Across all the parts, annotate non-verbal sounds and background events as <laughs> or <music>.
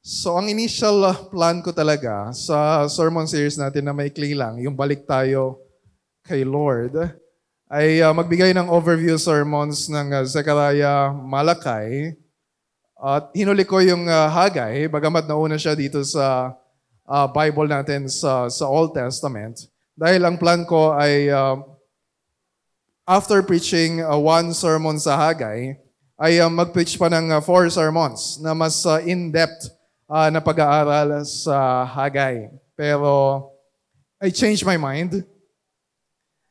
So ang initial uh, plan ko talaga sa sermon series natin na maikli lang, yung balik tayo kay Lord, ay uh, magbigay ng overview sermons ng uh, Zechariah Malakay. At hinuli ko yung uh, Hagay, bagamat nauna siya dito sa uh, Bible natin sa, sa Old Testament. Dahil ang plan ko ay uh, after preaching uh, one sermon sa Hagay, ay uh, mag-preach pa ng uh, four sermons na mas uh, in-depth uh, na pag-aaral sa Hagay. Pero I changed my mind.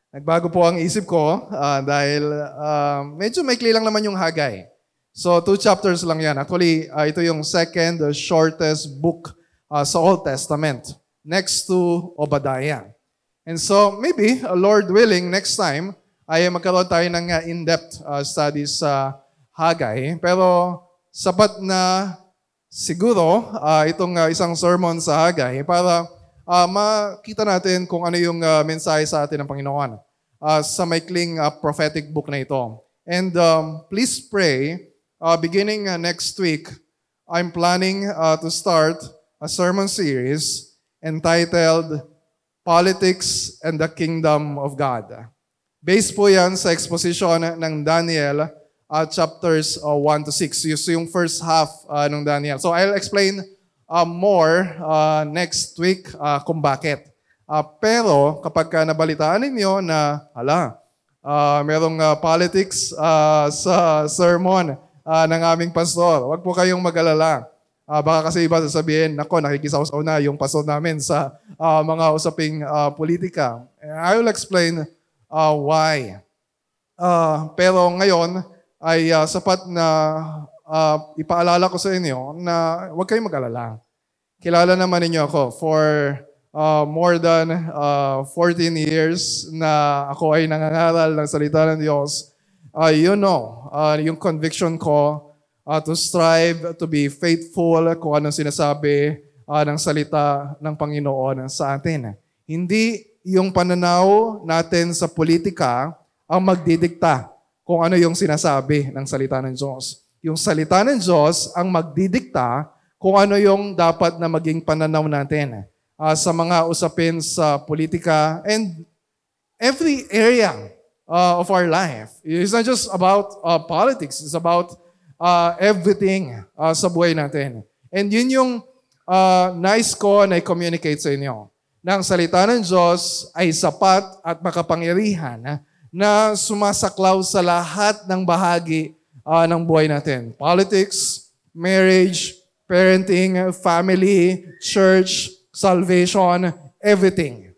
Nagbago po ang isip ko uh, dahil uh, medyo maikli lang naman yung Hagay. So two chapters lang yan. Actually, uh, ito yung second uh, shortest book uh, sa Old Testament next to Obadiah. And so maybe, uh, Lord willing, next time ay magkaroon tayo ng uh, in-depth uh, studies sa Hagay. Pero sapat na siguro uh, itong uh, isang sermon sa Hagay para uh, makita natin kung ano yung uh, mensahe sa atin ng Panginoon uh, sa maikling uh, prophetic book na ito. And um, please pray, uh, beginning uh, next week, I'm planning uh, to start a sermon series entitled Politics and the Kingdom of God. Based po yan sa exposition ng Daniel uh, chapters uh, 1 to 6. So yung first half uh, ng Daniel. So I'll explain uh, more uh, next week uh, kung bakit. Uh, pero kapag ka nabalitaan ninyo na, hala, uh, merong uh, politics uh, sa sermon uh, ng aming pastor, wag po kayong mag-alala. Uh, baka kasi iba sasabihin, nako, nakikisaw na yung pastor namin sa uh, mga usaping uh, politika. I will explain uh, why. Uh, pero ngayon, ay uh, sapat na uh, ipaalala ko sa inyo na huwag kayong mag-alala. Kilala naman ninyo ako for uh, more than uh, 14 years na ako ay nangangaral ng salita ng Diyos. Uh, you know, uh, yung conviction ko uh, to strive to be faithful kung anong sinasabi uh, ng salita ng Panginoon sa atin. Hindi yung pananaw natin sa politika ang magdidikta kung ano yung sinasabi ng salita ng Diyos. Yung salita ng Diyos ang magdidikta kung ano yung dapat na maging pananaw natin uh, sa mga usapin sa politika and every area uh, of our life. It's not just about uh, politics. It's about uh, everything uh, sa buhay natin. And yun yung uh, nice ko na i-communicate sa inyo. Na ang salita ng Diyos ay sapat at makapangyarihan na sumasaklaw sa lahat ng bahagi uh, ng buhay natin. Politics, marriage, parenting, family, church, salvation, everything.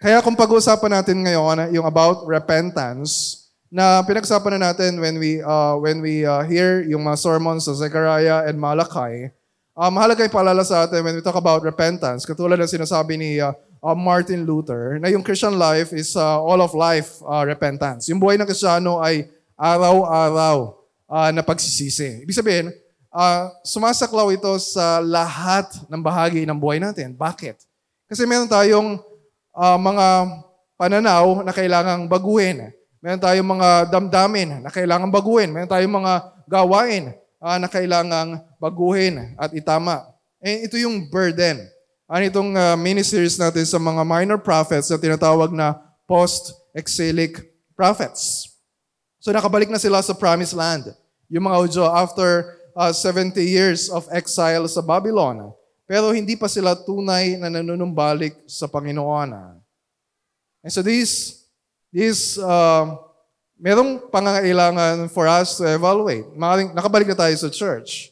Kaya kung pag-uusapan natin ngayon yung about repentance, na pinagsapan na natin when we uh, when we uh, hear yung mga sermons sa Zechariah and Malachi, uh, mahalaga yung paalala sa atin when we talk about repentance, katulad ng sinasabi ni uh, uh, Martin Luther na yung Christian life is uh, all of life uh, repentance. Yung buhay ng Kristiyano ay araw-araw uh, na pagsisisi. Ibig sabihin, uh, sumasaklaw ito sa lahat ng bahagi ng buhay natin. Bakit? Kasi meron tayong uh, mga pananaw na kailangang baguhin. Meron tayong mga damdamin na kailangang baguhin. Meron tayong mga gawain uh, na kailangang baguhin at itama. Eh, ito yung burden ano itong uh, mini-series natin sa mga minor prophets na tinatawag na post-exilic prophets. So nakabalik na sila sa promised land. Yung mga Udyo after uh, 70 years of exile sa Babylon. Pero hindi pa sila tunay na nanunumbalik sa Panginoon. And so this, this uh, merong pangangailangan for us to evaluate. Nakabalik na tayo sa church.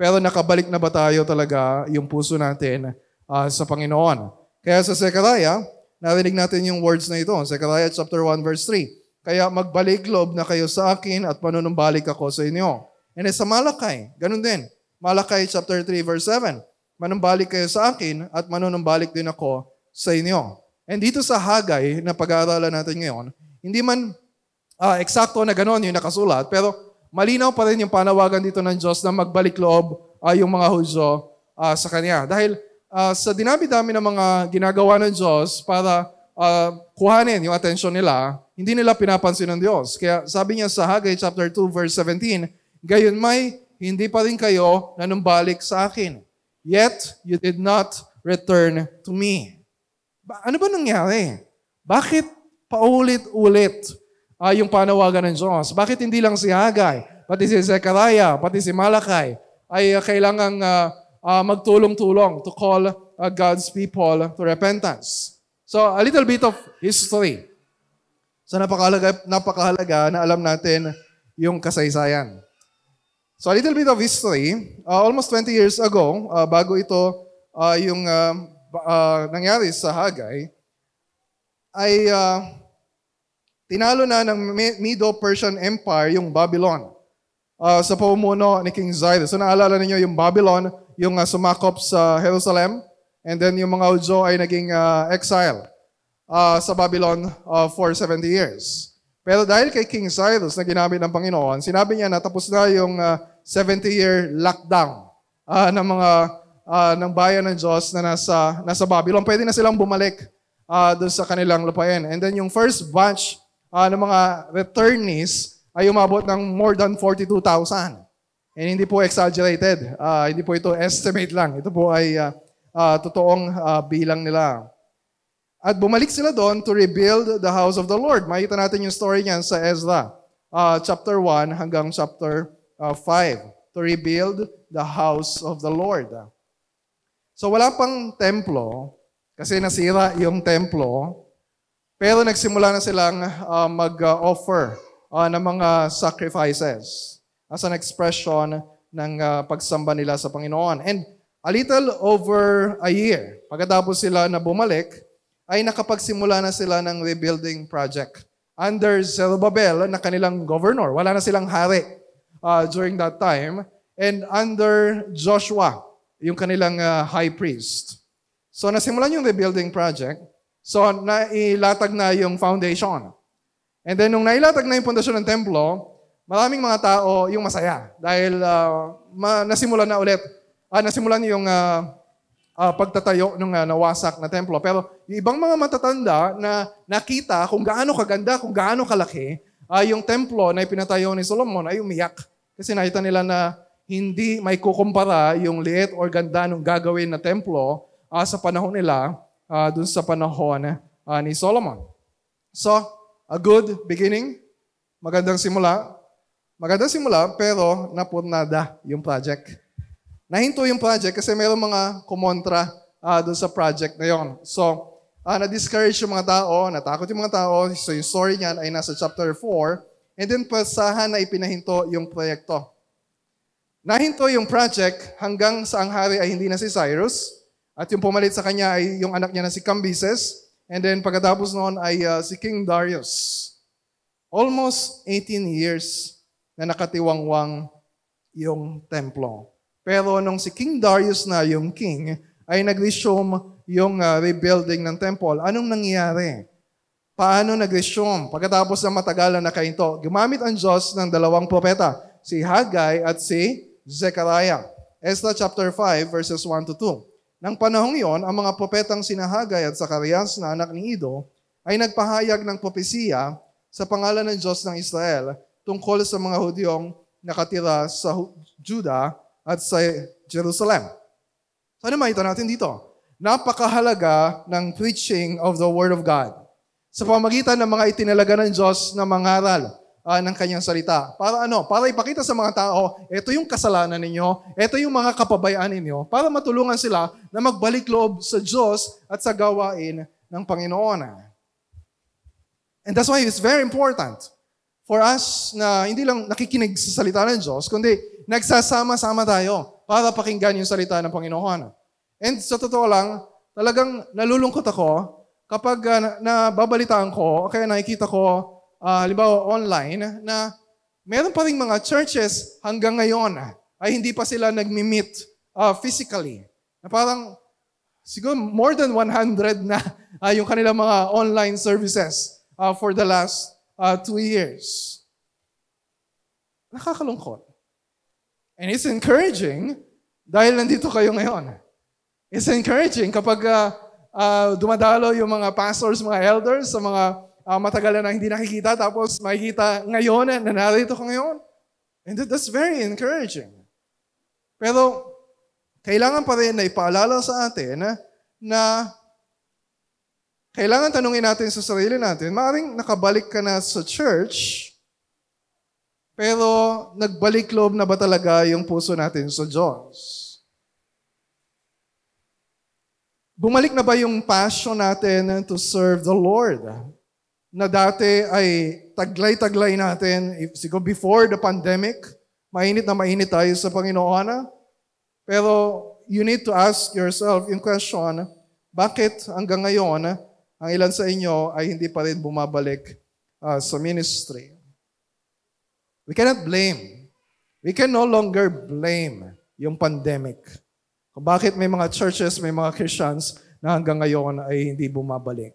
Pero nakabalik na ba tayo talaga yung puso natin uh, sa Panginoon. Kaya sa Zechariah, narinig natin yung words na ito. Zechariah chapter 1 verse 3. Kaya magbalik loob na kayo sa akin at manunumbalik ako sa inyo. And sa Malakay, ganun din. Malakay chapter 3 verse 7. Manumbalik kayo sa akin at manunumbalik din ako sa inyo. And dito sa Hagay na pag-aaralan natin ngayon, hindi man uh, eksakto na gano'n yung nakasulat, pero malinaw pa rin yung panawagan dito ng Diyos na magbalik loob uh, yung mga Hudyo uh, sa Kanya. Dahil uh, sa dinami-dami ng mga ginagawa ng Diyos para uh, kuhanin yung atensyon nila, hindi nila pinapansin ng Diyos. Kaya sabi niya sa Haggai chapter 2 verse 17, gayon may hindi pa rin kayo nanumbalik sa akin. Yet, you did not return to me. Ba- ano ba nangyari? Bakit paulit-ulit ah, yung panawagan ng Diyos? Bakit hindi lang si Hagay, pati si Zechariah, pati si Malakay ay uh, kailangang uh, uh, magtulong-tulong to call uh, God's people to repentance? So, a little bit of history. So, napakahalaga, napakahalaga na alam natin yung kasaysayan. So, a little bit of history. Uh, almost 20 years ago, uh, bago ito uh, yung uh, uh, nangyari sa Hagay, ay uh, tinalo na ng Medo-Persian Empire yung Babylon uh, sa pamumuno ni King Cyrus. So naalala ninyo yung Babylon, yung uh, sumakop sa Jerusalem, and then yung mga Udyo ay naging uh, exile uh, sa Babylon uh, for 70 years. Pero dahil kay King Cyrus na ginamit ng Panginoon, sinabi niya na tapos na yung uh, 70-year lockdown uh, ng mga uh, ng bayan ng Diyos na nasa, nasa Babylon. Pwede na silang bumalik uh, doon sa kanilang lupain. And then yung first batch uh, ng mga returnees ay umabot ng more than 42,000. And hindi po exaggerated. Uh, hindi po ito estimate lang. Ito po ay uh, uh, totoong uh, bilang nila. At bumalik sila doon to rebuild the house of the Lord. Makita natin yung story niyan sa Ezra, uh, chapter 1 hanggang chapter uh, 5. To rebuild the house of the Lord. So wala pang templo, kasi nasira yung templo, pero nagsimula na silang uh, mag-offer uh, ng mga sacrifices as an expression ng uh, pagsamba nila sa Panginoon. And a little over a year, pagkatapos sila na bumalik, ay nakapagsimula na sila ng rebuilding project under Zerubbabel na kanilang governor. Wala na silang hari uh, during that time. And under Joshua, yung kanilang uh, high priest. So nasimulan yung rebuilding project. So nailatag na yung foundation. And then nung nailatag na yung pundasyon ng templo, maraming mga tao yung masaya dahil uh, ma- nasimulan na ulit. Ah, nasimulan yung uh, uh, pagtatayo ng uh, nawasak na templo. Pero yung ibang mga matatanda na nakita kung gaano kaganda, kung gaano kalaki, uh, yung templo na ipinatayo ni Solomon ay umiyak. Kasi nakita nila na hindi may kukumpara yung liit or ganda ng gagawin na templo uh, sa panahon nila uh, dun sa panahon uh, ni Solomon. So, a good beginning, magandang simula. Magandang simula, pero napurnada yung project. Nahinto yung project kasi mayroong mga kumontra uh, dun sa project na yon. So, uh, na-discourage yung mga tao, natakot yung mga tao. So, yung story niyan ay nasa chapter 4. And then, pasahan na ipinahinto yung proyekto. Nahinto yung project hanggang sa ang hari ay hindi na si Cyrus. At yung pumalit sa kanya ay yung anak niya na si Cambyses. And then pagkatapos noon ay uh, si King Darius. Almost 18 years na nakatiwangwang yung templo. Pero nung si King Darius na yung king, ay nag-resume yung uh, rebuilding ng temple. Anong nangyari? Paano nag-resume? Pagkatapos ng matagalan na kainto, gumamit ang Diyos ng dalawang propeta, si Haggai at si Zechariah. Ezra chapter 5 verses 1 to 2. Nang panahong iyon, ang mga propetang sinahagay at Sakarias na anak ni Ido ay nagpahayag ng propesiya sa pangalan ng Diyos ng Israel tungkol sa mga Hudyong nakatira sa Juda at sa Jerusalem. So ano makita natin dito? Napakahalaga ng preaching of the Word of God sa pamagitan ng mga itinalaga ng Diyos na mangaral uh, ng kanyang salita. Para ano? Para ipakita sa mga tao, ito yung kasalanan ninyo, ito yung mga kapabayaan ninyo, para matulungan sila na magbalik loob sa Diyos at sa gawain ng Panginoon. And that's why it's very important for us na hindi lang nakikinig sa salita ng Diyos, kundi nagsasama-sama tayo para pakinggan yung salita ng Panginoon. And sa totoo lang, talagang nalulungkot ako kapag uh, nababalitaan ko, kaya nakikita ko uh, halimbawa online, na meron pa rin mga churches hanggang ngayon ay hindi pa sila nagmi-meet uh, physically. Na parang siguro more than 100 na uh, yung kanilang mga online services uh, for the last uh, two years. Nakakalungkot. And it's encouraging dahil nandito kayo ngayon. It's encouraging kapag uh, uh, dumadalo yung mga pastors, mga elders sa mga uh, matagal na hindi nakikita, tapos makikita ngayon na narito ka ngayon. And that's very encouraging. Pero kailangan pa rin na ipaalala sa atin na, na kailangan tanungin natin sa sarili natin, maaaring nakabalik ka na sa church, pero nagbalik loob na ba talaga yung puso natin sa Diyos? Bumalik na ba yung passion natin to serve the Lord? Na dati ay taglay-taglay natin, siguro before the pandemic, mainit na mainit tayo sa Panginoon. Pero you need to ask yourself yung question, bakit hanggang ngayon, ang ilan sa inyo ay hindi pa rin bumabalik uh, sa ministry? We cannot blame. We can no longer blame yung pandemic. Kung bakit may mga churches, may mga Christians na hanggang ngayon ay hindi bumabalik.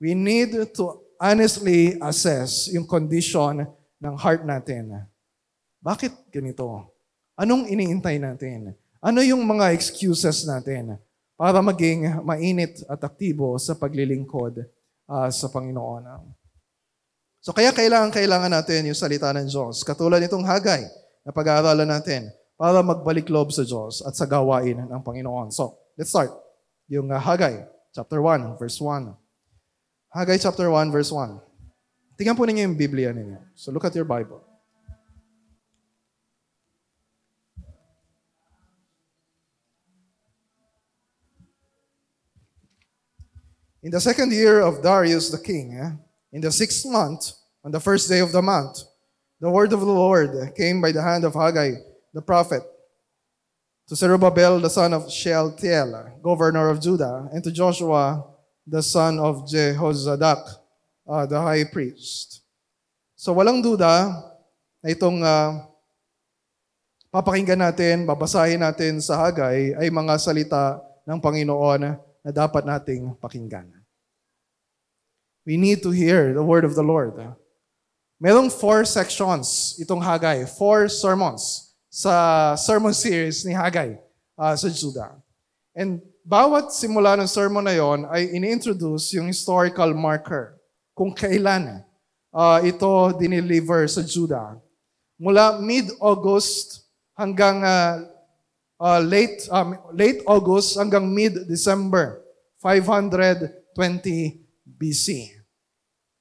We need to honestly assess yung condition ng heart natin. Bakit ganito? Anong iniintay natin? Ano yung mga excuses natin para maging mainit at aktibo sa paglilingkod uh, sa Panginoon? So kaya kailangan kailangan natin yung salita ng Diyos. Katulad nitong Hagay na pag-aaralan natin para magbalik loob sa Diyos at sa gawain ng Panginoon. So, let's start. Yung uh, Hagay, chapter 1, verse 1. Hagay chapter 1, verse 1. Tingnan po ninyo yung Biblia ninyo. So look at your Bible. In the second year of Darius the king, eh, In the sixth month, on the first day of the month, the word of the Lord came by the hand of Haggai, the prophet, to Zerubbabel, the son of Shealtiel, governor of Judah, and to Joshua, the son of Jehozadak, uh, the high priest. So walang duda na itong uh, papakinggan natin, babasahin natin sa Haggai ay mga salita ng Panginoon na dapat nating pakinggan. We need to hear the word of the Lord. Merong four sections itong Hagay, four sermons sa sermon series ni Hagay uh, sa Judah. And bawat simula ng sermon na yon ay ini-introduce yung historical marker kung kailan uh, ito dineliver sa Judah. Mula mid-August hanggang uh, uh, late um, late August hanggang mid-December 520 BC.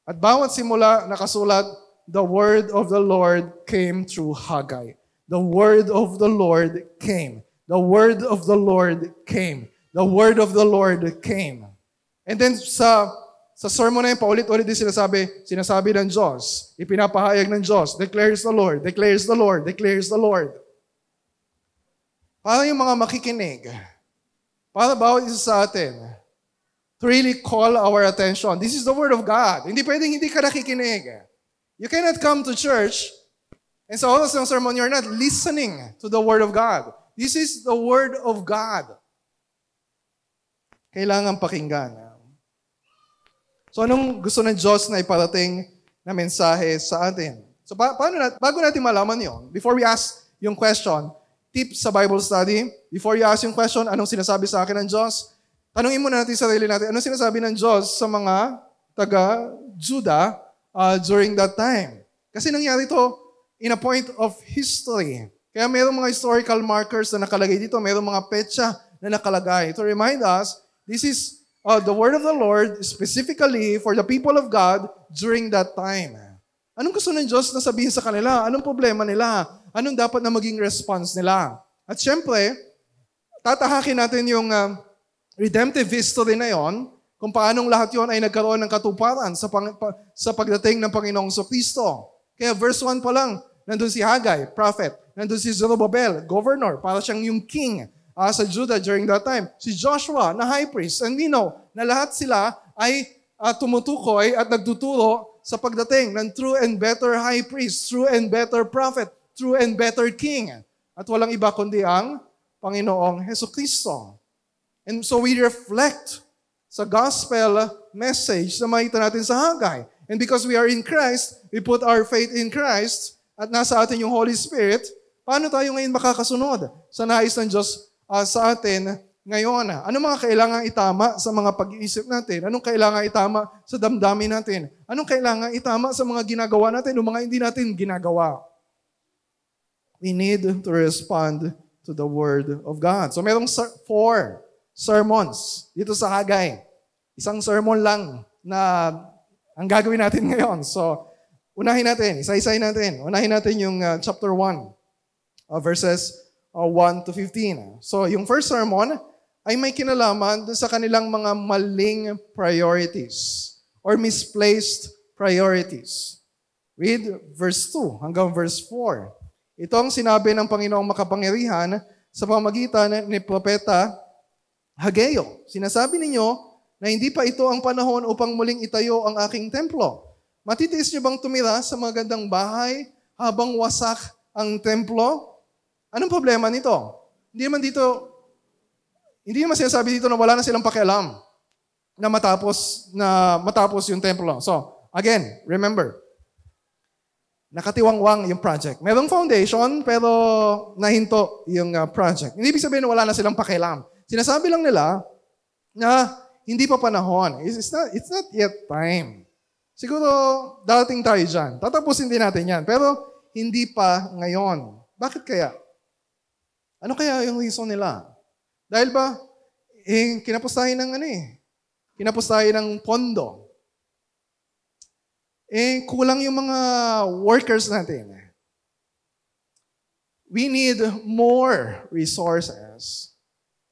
At bawat simula nakasulat, the word of the Lord came through Haggai. The word of the Lord came. The word of the Lord came. The word of the Lord came. And then sa sa sermon na yun, paulit-ulit din sinasabi, sinasabi ng Diyos, ipinapahayag ng Diyos, declares the Lord, declares the Lord, declares the Lord. Para yung mga makikinig, para bawat isa sa atin, to really call our attention. This is the Word of God. Hindi pwedeng hindi ka nakikinig. You cannot come to church and sa oras ng sermon, you're not listening to the Word of God. This is the Word of God. Kailangan pakinggan. So anong gusto ng Diyos na iparating na mensahe sa atin? So pa- paano na, bago natin malaman yon, before we ask yung question, tip sa Bible study, before you ask yung question, anong sinasabi sa akin ng Diyos? Tanungin muna natin sa sarili natin, ano sinasabi ng Diyos sa mga taga-Juda uh, during that time? Kasi nangyari to in a point of history. Kaya mayroong mga historical markers na nakalagay dito, mayroong mga petsa na nakalagay to remind us, this is uh, the word of the Lord specifically for the people of God during that time. Anong gusto ng Diyos na sabihin sa kanila? Anong problema nila? Anong dapat na maging response nila? At syempre, tatahakin natin yung uh, redemptive history na yon, kung paanong lahat yon ay nagkaroon ng katuparan sa, pang, pa, sa pagdating ng Panginoong Kristo. Kaya verse 1 pa lang, nandun si Haggai, prophet. Nandun si Zerubbabel, governor, para siyang yung king uh, sa Judah during that time. Si Joshua na high priest. And we know na lahat sila ay uh, tumutukoy at nagtuturo sa pagdating ng true and better high priest, true and better prophet, true and better king. At walang iba kundi ang Panginoong Heso Kristo. And so we reflect sa gospel message na makita natin sa Haggai. And because we are in Christ, we put our faith in Christ at nasa atin yung Holy Spirit, paano tayo ngayon makakasunod sa nais ng Diyos uh, sa atin ngayon? Ano mga kailangan itama sa mga pag-iisip natin? Anong kailangan itama sa damdamin natin? Anong kailangan itama sa mga ginagawa natin o mga hindi natin ginagawa? We need to respond to the Word of God. So merong four sermons dito sa Hagay. Isang sermon lang na ang gagawin natin <laughs> ngayon. So, unahin natin, isa-isahin natin. Unahin natin yung uh, chapter 1, uh, verses uh, 1 to 15. So, yung first sermon ay may kinalaman dun sa kanilang mga maling priorities or misplaced priorities. Read verse 2 hanggang verse 4. Ito ang sinabi ng Panginoong makapangyarihan sa pamagitan ni Propeta Hageo. Sinasabi ninyo na hindi pa ito ang panahon upang muling itayo ang aking templo. Matitiis niyo bang tumira sa magandang bahay habang wasak ang templo? Anong problema nito? Hindi naman dito, hindi naman sinasabi dito na wala na silang pakialam na matapos na matapos yung templo. So, again, remember, nakatiwangwang yung project. Merong foundation, pero nahinto yung uh, project. Hindi ibig sabihin na wala na silang pakialam. Sinasabi lang nila na hindi pa panahon. It's, it's, not, it's not yet time. Siguro, darating tayo dyan. Tatapusin din natin yan. Pero, hindi pa ngayon. Bakit kaya? Ano kaya yung reason nila? Dahil ba, eh, kinapos ng ano eh. Kinapos ng pondo. Eh, kulang yung mga workers natin. We need more resources.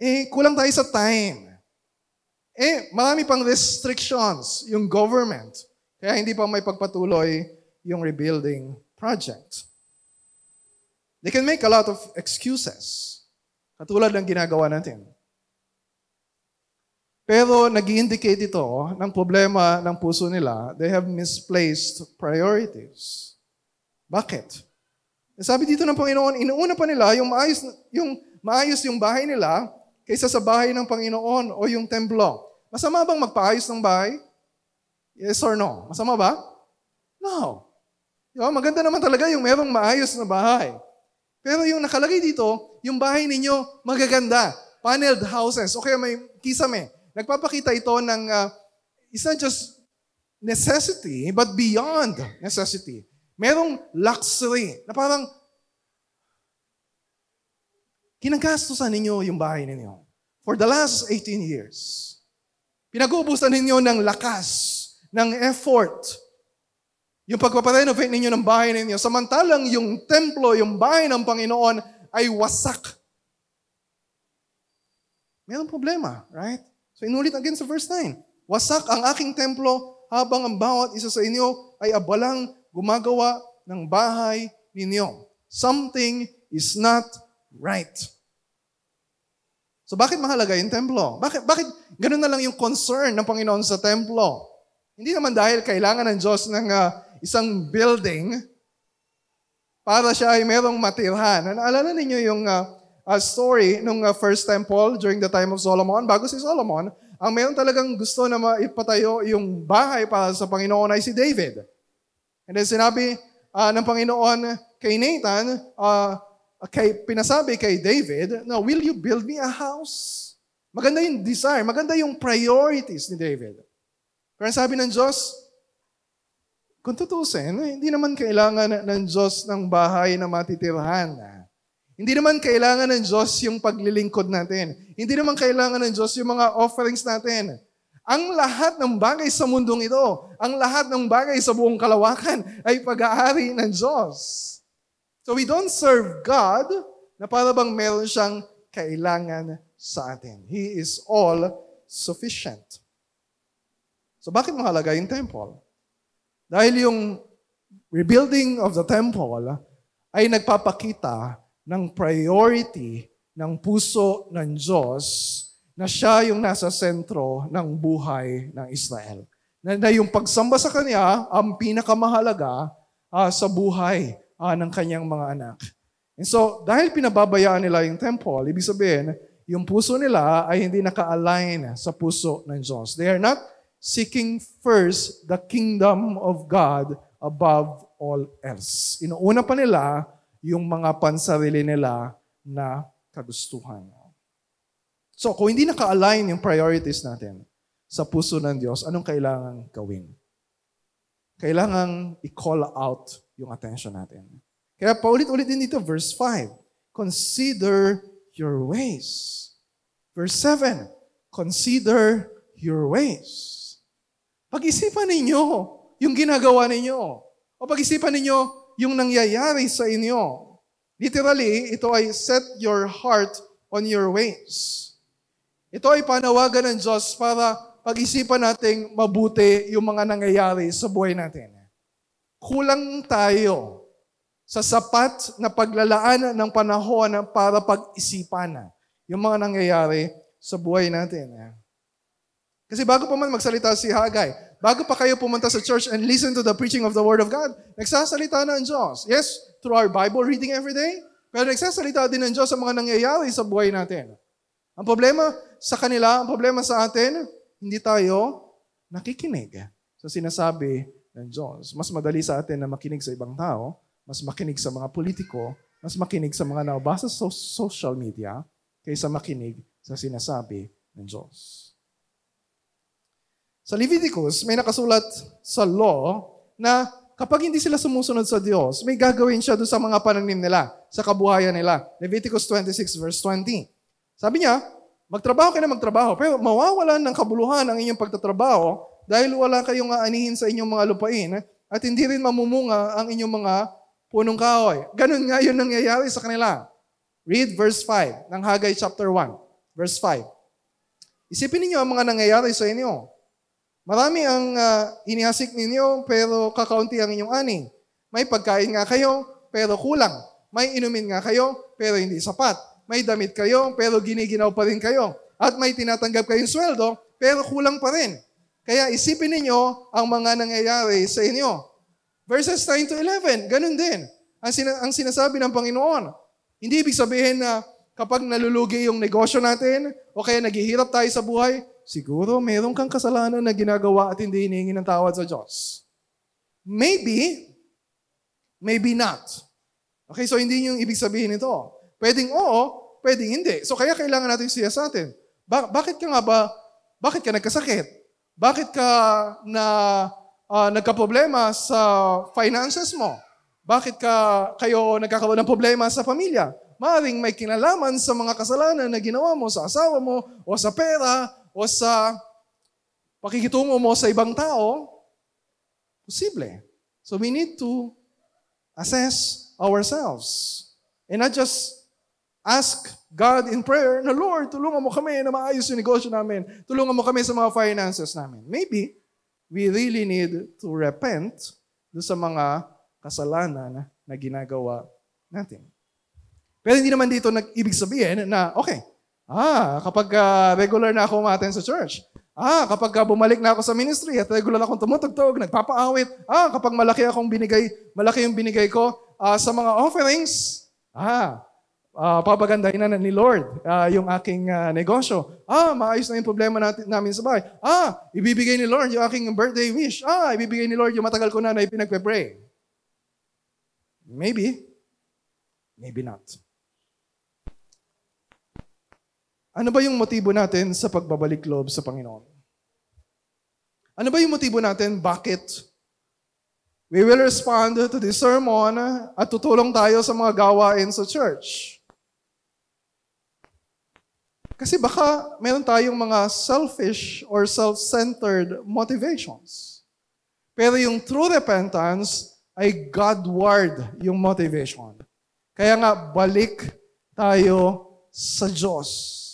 Eh, kulang tayo sa time. Eh, marami pang restrictions yung government. Kaya hindi pa may pagpatuloy yung rebuilding project. They can make a lot of excuses. Katulad ng ginagawa natin. Pero nag indicate ito ng problema ng puso nila. They have misplaced priorities. Bakit? Eh, sabi dito ng Panginoon, inuuna pa nila yung maayos, yung maayos yung bahay nila kaysa sa bahay ng Panginoon o yung templo. Masama bang magpaayos ng bahay? Yes or no? Masama ba? No. Diba? Maganda naman talaga yung merong maayos na bahay. Pero yung nakalagay dito, yung bahay ninyo magaganda. Paneled houses. Okay, may kisame. Nagpapakita ito ng, uh, it's not just necessity, but beyond necessity. Merong luxury na parang kinagastusan ninyo yung bahay ninyo. For the last 18 years. Pinag-uubusan ninyo ng lakas, ng effort, yung pagpaparenovate ninyo ng bahay ninyo, samantalang yung templo, yung bahay ng Panginoon ay wasak. Mayroong problema, right? So inulit again sa verse 9. Wasak ang aking templo habang ang bawat isa sa inyo ay abalang gumagawa ng bahay ninyo. Something is not right. So bakit mahalaga yung templo? Bakit, bakit ganun na lang yung concern ng Panginoon sa templo? Hindi naman dahil kailangan ng Diyos ng uh, isang building para siya ay merong matirhan. Naalala ninyo yung uh, uh, story nung uh, first temple during the time of Solomon? Bago si Solomon, ang meron talagang gusto na maipatayo yung bahay para sa Panginoon ay si David. And then sinabi uh, ng Panginoon kay Nathan, uh, kay, pinasabi kay David, no, will you build me a house? Maganda yung desire, maganda yung priorities ni David. Pero sabi ng Diyos, kung tutusin, hindi naman kailangan ng Diyos ng bahay na matitirhan. Hindi naman kailangan ng Diyos yung paglilingkod natin. Hindi naman kailangan ng Diyos yung mga offerings natin. Ang lahat ng bagay sa mundong ito, ang lahat ng bagay sa buong kalawakan ay pag-aari ng Diyos. So we don't serve God na para bang meron siyang kailangan sa atin. He is all sufficient. So bakit mahalaga yung temple? Dahil yung rebuilding of the temple ay nagpapakita ng priority ng puso ng Diyos na siya yung nasa sentro ng buhay ng Israel. Na, na yung pagsamba sa Kanya ang pinakamahalaga uh, sa buhay uh, ng kanyang mga anak. And so, dahil pinababayaan nila yung temple, ibig sabihin, yung puso nila ay hindi naka-align sa puso ng Diyos. They are not seeking first the kingdom of God above all else. Inuuna pa nila yung mga pansarili nila na kagustuhan. So, kung hindi naka-align yung priorities natin sa puso ng Diyos, anong kailangan gawin? Kailangan i-call out yung attention natin. Kaya paulit-ulit din dito, verse 5. consider your ways. Verse 7, consider your ways. Pag-isipan ninyo yung ginagawa ninyo. O pag-isipan ninyo yung nangyayari sa inyo. Literally, ito ay set your heart on your ways. Ito ay panawagan ng Diyos para pag-isipan nating mabuti yung mga nangyayari sa buhay natin. Kulang tayo sa sapat na paglalaan ng panahon para pag-isipan yung mga nangyayari sa buhay natin. Kasi bago pa man magsalita si Hagay, bago pa kayo pumunta sa church and listen to the preaching of the Word of God, nagsasalita na ang Diyos. Yes, through our Bible reading every day, pero nagsasalita din ng Diyos sa mga nangyayari sa buhay natin. Ang problema sa kanila, ang problema sa atin, hindi tayo nakikinig sa sinasabi ng Diyos. Mas madali sa atin na makinig sa ibang tao, mas makinig sa mga politiko, mas makinig sa mga nabasa sa social media, kaysa makinig sa sinasabi ng Diyos. Sa Leviticus, may nakasulat sa law na kapag hindi sila sumusunod sa Diyos, may gagawin siya doon sa mga pananim nila, sa kabuhayan nila. Leviticus 26 verse 20. Sabi niya, magtrabaho kayo na magtrabaho, pero mawawalan ng kabuluhan ang inyong pagtatrabaho dahil wala kayong aanihin sa inyong mga lupain at hindi rin mamumunga ang inyong mga punong kahoy. Ganun nga yun nangyayari sa kanila. Read verse 5 ng Haggai chapter 1, verse 5. Isipin ninyo ang mga nangyayari sa inyo. Marami ang uh, inihasik ninyo, pero kakaunti ang inyong ani. May pagkain nga kayo, pero kulang. May inumin nga kayo, pero hindi sapat. May damit kayo, pero giniginaw pa rin kayo. At may tinatanggap kayong sweldo, pero kulang pa rin. Kaya isipin ninyo ang mga nangyayari sa inyo. Verses 9 to 11, ganun din. Ang, sina- ang sinasabi ng Panginoon. Hindi ibig sabihin na kapag nalulugi yung negosyo natin, o kaya naghihirap tayo sa buhay, siguro meron kang kasalanan na ginagawa at hindi hinihingi ng tawad sa Diyos. Maybe, maybe not. Okay, so hindi yung ibig sabihin nito. Pwedeng oo, pwedeng hindi. So kaya kailangan natin siya sa atin. Ba- bakit ka nga ba, bakit ka nagkasakit? Bakit ka na uh, nagka-problema sa finances mo? Bakit ka kayo nagkakaroon ng problema sa pamilya? Maring may kinalaman sa mga kasalanan na ginawa mo sa asawa mo o sa pera o sa pakikitungo mo sa ibang tao, posible. So we need to assess ourselves. And not just ask God in prayer na, Lord, tulungan mo kami na maayos yung negosyo namin. Tulungan mo kami sa mga finances namin. Maybe, we really need to repent do sa mga kasalanan na ginagawa natin. Pero hindi naman dito nag-ibig sabihin na, okay, Ah, kapag uh, regular na ako umaten sa church. Ah, kapag uh, bumalik na ako sa ministry at regular akong tumutugtog, nagpapaawit. Ah, kapag malaki akong binigay, malaki yung binigay ko uh, sa mga offerings. Ah, uh, papagandahin na ni Lord uh, yung aking uh, negosyo. Ah, maayos na yung problema natin, namin sa bahay. Ah, ibibigay ni Lord yung aking birthday wish. Ah, ibibigay ni Lord yung matagal ko na na ipinagpe-pray. Maybe. Maybe not. Ano ba yung motibo natin sa pagbabalik loob sa Panginoon? Ano ba yung motibo natin? Bakit? We will respond to this sermon at tutulong tayo sa mga gawain sa church. Kasi baka meron tayong mga selfish or self-centered motivations. Pero yung true repentance ay Godward yung motivation. Kaya nga, balik tayo sa Diyos.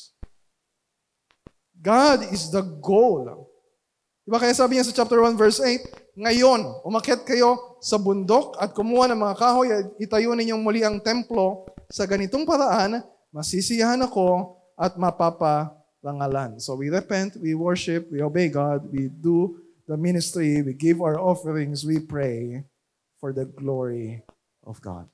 God is the goal. Diba kaya sabi niya sa chapter 1 verse 8, Ngayon, umakyat kayo sa bundok at kumuha ng mga kahoy at itayo ninyong muli ang templo sa ganitong paraan, masisiyahan ako at mapaparangalan. So we repent, we worship, we obey God, we do the ministry, we give our offerings, we pray for the glory of God.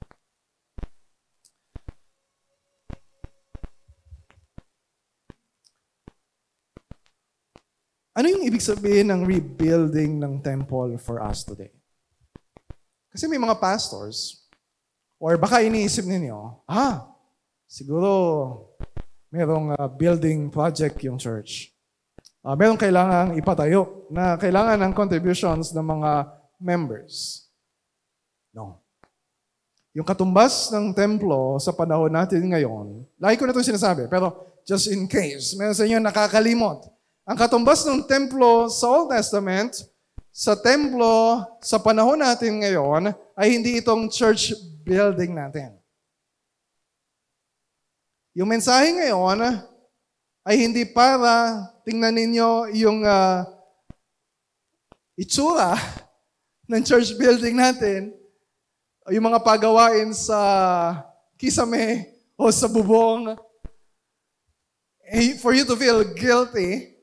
Ano yung ibig sabihin ng rebuilding ng temple for us today? Kasi may mga pastors, or baka iniisip ninyo, ah, siguro merong uh, building project yung church. Uh, merong kailangang ipatayo na kailangan ng contributions ng mga members. No. Yung katumbas ng templo sa panahon natin ngayon, lagi ko na ito sinasabi, pero just in case, meron sa inyo nakakalimot. Ang katumbas ng templo sa Old Testament, sa templo sa panahon natin ngayon, ay hindi itong church building natin. Yung mensahe ngayon ay hindi para tingnan ninyo yung uh, itsura <laughs> ng church building natin, yung mga pagawain sa kisame o sa bubong, eh, for you to feel guilty,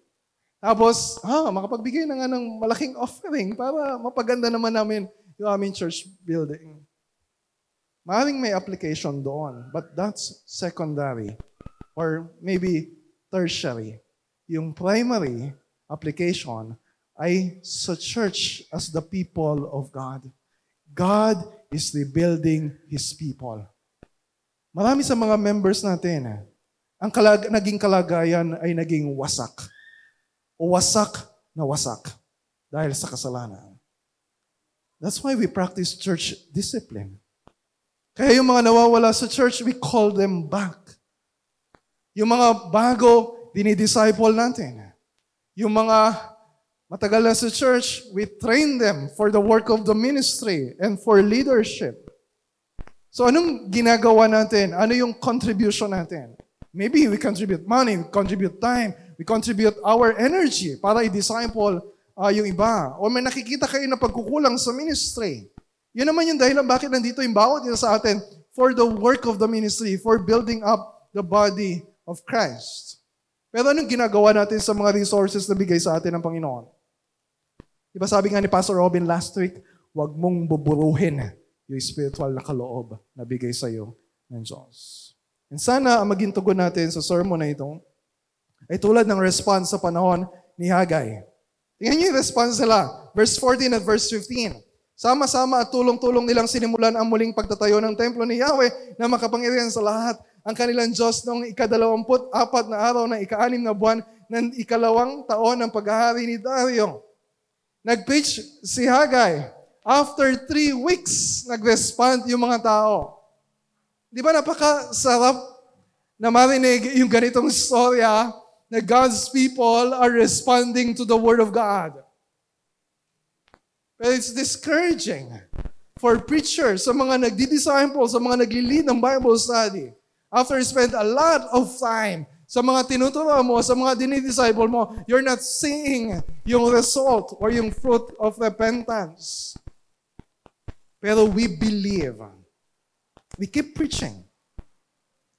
tapos, ah, makapagbigay ng malaking offering para mapaganda naman namin yung aming church building. Maraming may application doon, but that's secondary or maybe tertiary. Yung primary application ay sa church as the people of God. God is rebuilding His people. Marami sa mga members natin, ang kalag- naging kalagayan ay naging wasak. O wasak na wasak dahil sa kasalanan. That's why we practice church discipline. Kaya yung mga nawawala sa church, we call them back. Yung mga bago, dinidisciple natin. Yung mga matagal na sa church, we train them for the work of the ministry and for leadership. So anong ginagawa natin? Ano yung contribution natin? Maybe we contribute money, we contribute time, we contribute our energy para i-disciple uh, yung iba. O may nakikita kayo na pagkukulang sa ministry. Yun naman yung dahilan bakit nandito yung bawat isa sa atin for the work of the ministry, for building up the body of Christ. Pero anong ginagawa natin sa mga resources na bigay sa atin ng Panginoon? Diba sabi nga ni Pastor Robin last week, huwag mong buburuhin yung spiritual na kaloob na bigay sa iyo ng Diyos. And sana ang maging tugon natin sa sermon na ito ay tulad ng response sa panahon ni Hagay. Tingnan niyo yung response nila. Verse 14 at verse 15. Sama-sama at tulong-tulong nilang sinimulan ang muling pagtatayo ng templo ni Yahweh na makapangyarihan sa lahat. Ang kanilang Diyos noong ikadalawamput apat na araw ng ika-anim na buwan ng ikalawang taon ng paghahari ni Dario. Nag-preach si Hagay. After three weeks, nag-respond yung mga tao. Di ba napakasarap na marinig yung ganitong storya na God's people are responding to the Word of God. But it's discouraging for preachers, sa mga nagdi-disciple, sa mga nagli-lead ng Bible study. After spend a lot of time sa mga tinuturo mo, sa mga dinidisciple mo, you're not seeing yung result or yung fruit of repentance. Pero we believe We keep preaching.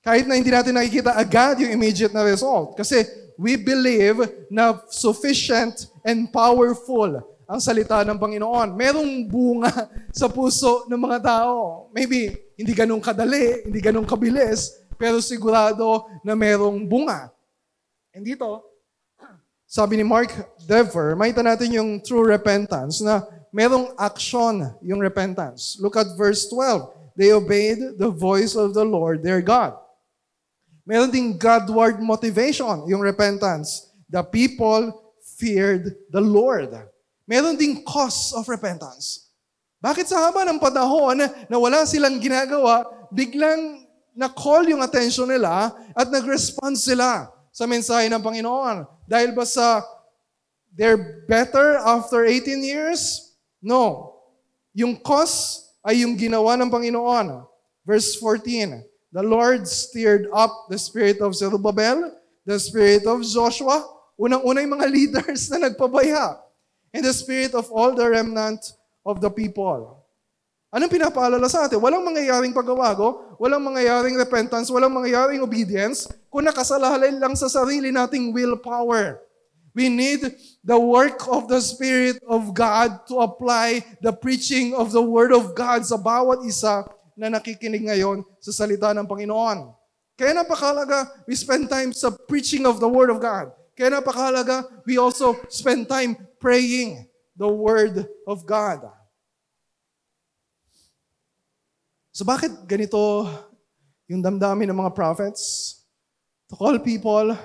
Kahit na hindi natin nakikita agad yung immediate na result. Kasi we believe na sufficient and powerful ang salita ng Panginoon. Merong bunga sa puso ng mga tao. Maybe hindi ganun kadali, hindi ganun kabilis, pero sigurado na merong bunga. And dito, sabi ni Mark Dever, makita natin yung true repentance na merong action yung repentance. Look at verse 12. They obeyed the voice of the Lord their God. Meron ding Godward motivation, yung repentance. The people feared the Lord. Meron ding cause of repentance. Bakit sa haba ng panahon na wala silang ginagawa, biglang na-call yung attention nila at nag-respond sila sa mensahe ng Panginoon? Dahil ba sa they're better after 18 years? No. Yung cause ay yung ginawa ng Panginoon. Verse 14, The Lord stirred up the spirit of Zerubbabel, the spirit of Joshua, unang-una yung mga <laughs> leaders na nagpabaya, and the spirit of all the remnant of the people. Anong pinapaalala sa atin? Walang mangyayaring pagbabago, walang mangyayaring repentance, walang mangyayaring obedience kung nakasalalay lang sa sarili nating willpower. We need the work of the Spirit of God to apply the preaching of the Word of God sa bawat isa na nakikinig ngayon sa salita ng Panginoon. Kaya napakalaga, we spend time sa preaching of the Word of God. Kaya napakalaga, we also spend time praying the Word of God. So bakit ganito yung damdamin ng mga prophets? To call people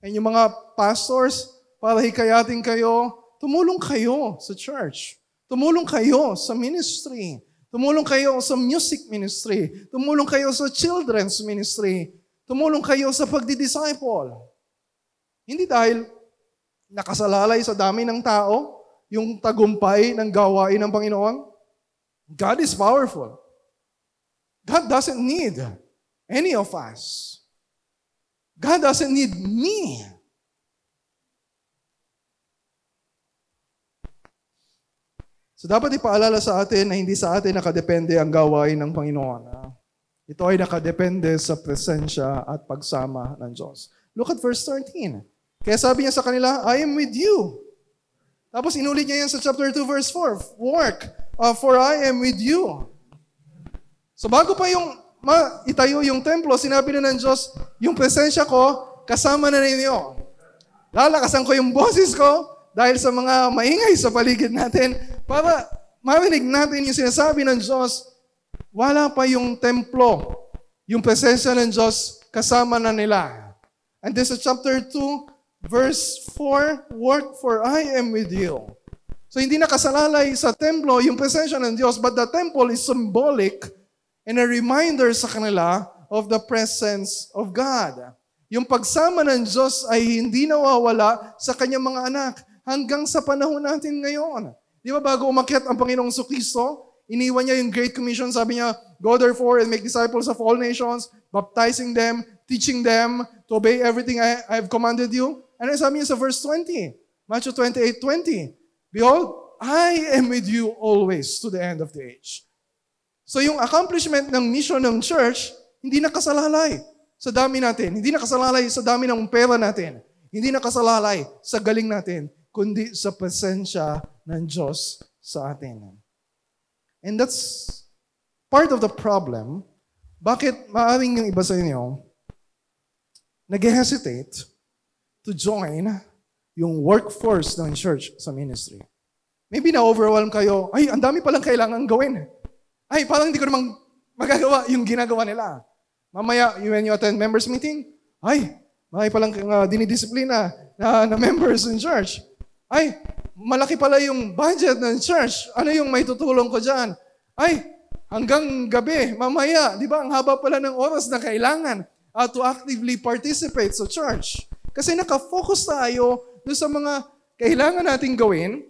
and yung mga pastors para hikayatin kayo, tumulong kayo sa church. Tumulong kayo sa ministry. Tumulong kayo sa music ministry. Tumulong kayo sa children's ministry. Tumulong kayo sa pagdi-disciple. Hindi dahil nakasalalay sa dami ng tao, yung tagumpay ng gawain ng Panginoon. God is powerful. God doesn't need any of us. God doesn't need me. So dapat ipaalala sa atin na hindi sa atin nakadepende ang gawain ng Panginoon. Ito ay nakadepende sa presensya at pagsama ng Diyos. Look at verse 13. Kaya sabi niya sa kanila, I am with you. Tapos inulit niya yan sa chapter 2 verse 4. Work, uh, for I am with you. So bago pa yung ma- itayo yung templo, sinabi na ng Diyos, yung presensya ko, kasama na ninyo. Lalakasan ko yung <laughs> boses ko dahil sa mga maingay sa paligid natin para marinig natin yung sinasabi ng Diyos, wala pa yung templo, yung presensya ng Diyos, kasama na nila. And this is chapter 2, verse 4, Work for I am with you. So hindi nakasalalay sa templo yung presensya ng Diyos, but the temple is symbolic and a reminder sa kanila of the presence of God. Yung pagsama ng Diyos ay hindi nawawala sa kanyang mga anak hanggang sa panahon natin ngayon. Di ba bago umakyat ang Panginoong Kristo, iniwan niya yung Great Commission, sabi niya, Go therefore and make disciples of all nations, baptizing them, teaching them to obey everything I, I have commanded you. Ano sabi niya sa verse 20? Matthew 28, 20. Behold, I am with you always to the end of the age. So yung accomplishment ng mission ng church, hindi nakasalalay sa dami natin. Hindi nakasalalay sa dami ng pera natin. Hindi nakasalalay sa galing natin, kundi sa presensya ng Diyos sa atin. And that's part of the problem. Bakit maaaring yung iba sa inyo nag-hesitate to join yung workforce ng church sa ministry. Maybe na-overwhelm kayo, ay, ang dami palang kailangan gawin. Ay, parang hindi ko namang magagawa yung ginagawa nila. Mamaya, when you attend members meeting, ay, may palang uh, dinidisiplina na, na members in church. Ay, malaki pala yung budget ng church. Ano yung may tutulong ko dyan? Ay, hanggang gabi, mamaya, di ba, ang haba pala ng oras na kailangan uh, to actively participate sa church. Kasi nakafocus tayo doon sa mga kailangan nating gawin,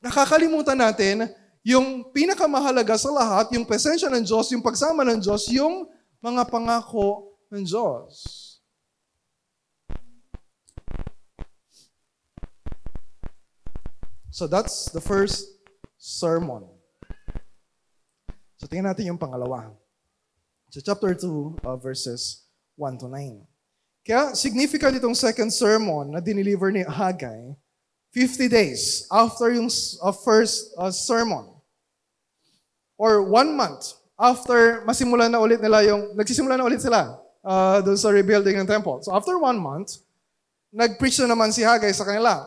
nakakalimutan natin yung pinakamahalaga sa lahat, yung presensya ng Diyos, yung pagsama ng Diyos, yung mga pangako ng Diyos. So that's the first sermon. So tingnan natin yung pangalawa. So chapter 2, uh, verses 1 to 9. Kaya significant itong second sermon na dineliver ni Haggai 50 days after yung uh, first uh, sermon. Or one month after masimulan na ulit nila yung, nagsisimula na ulit sila uh, doon sa rebuilding ng temple. So after one month, nag-preach na naman si Haggai sa kanila.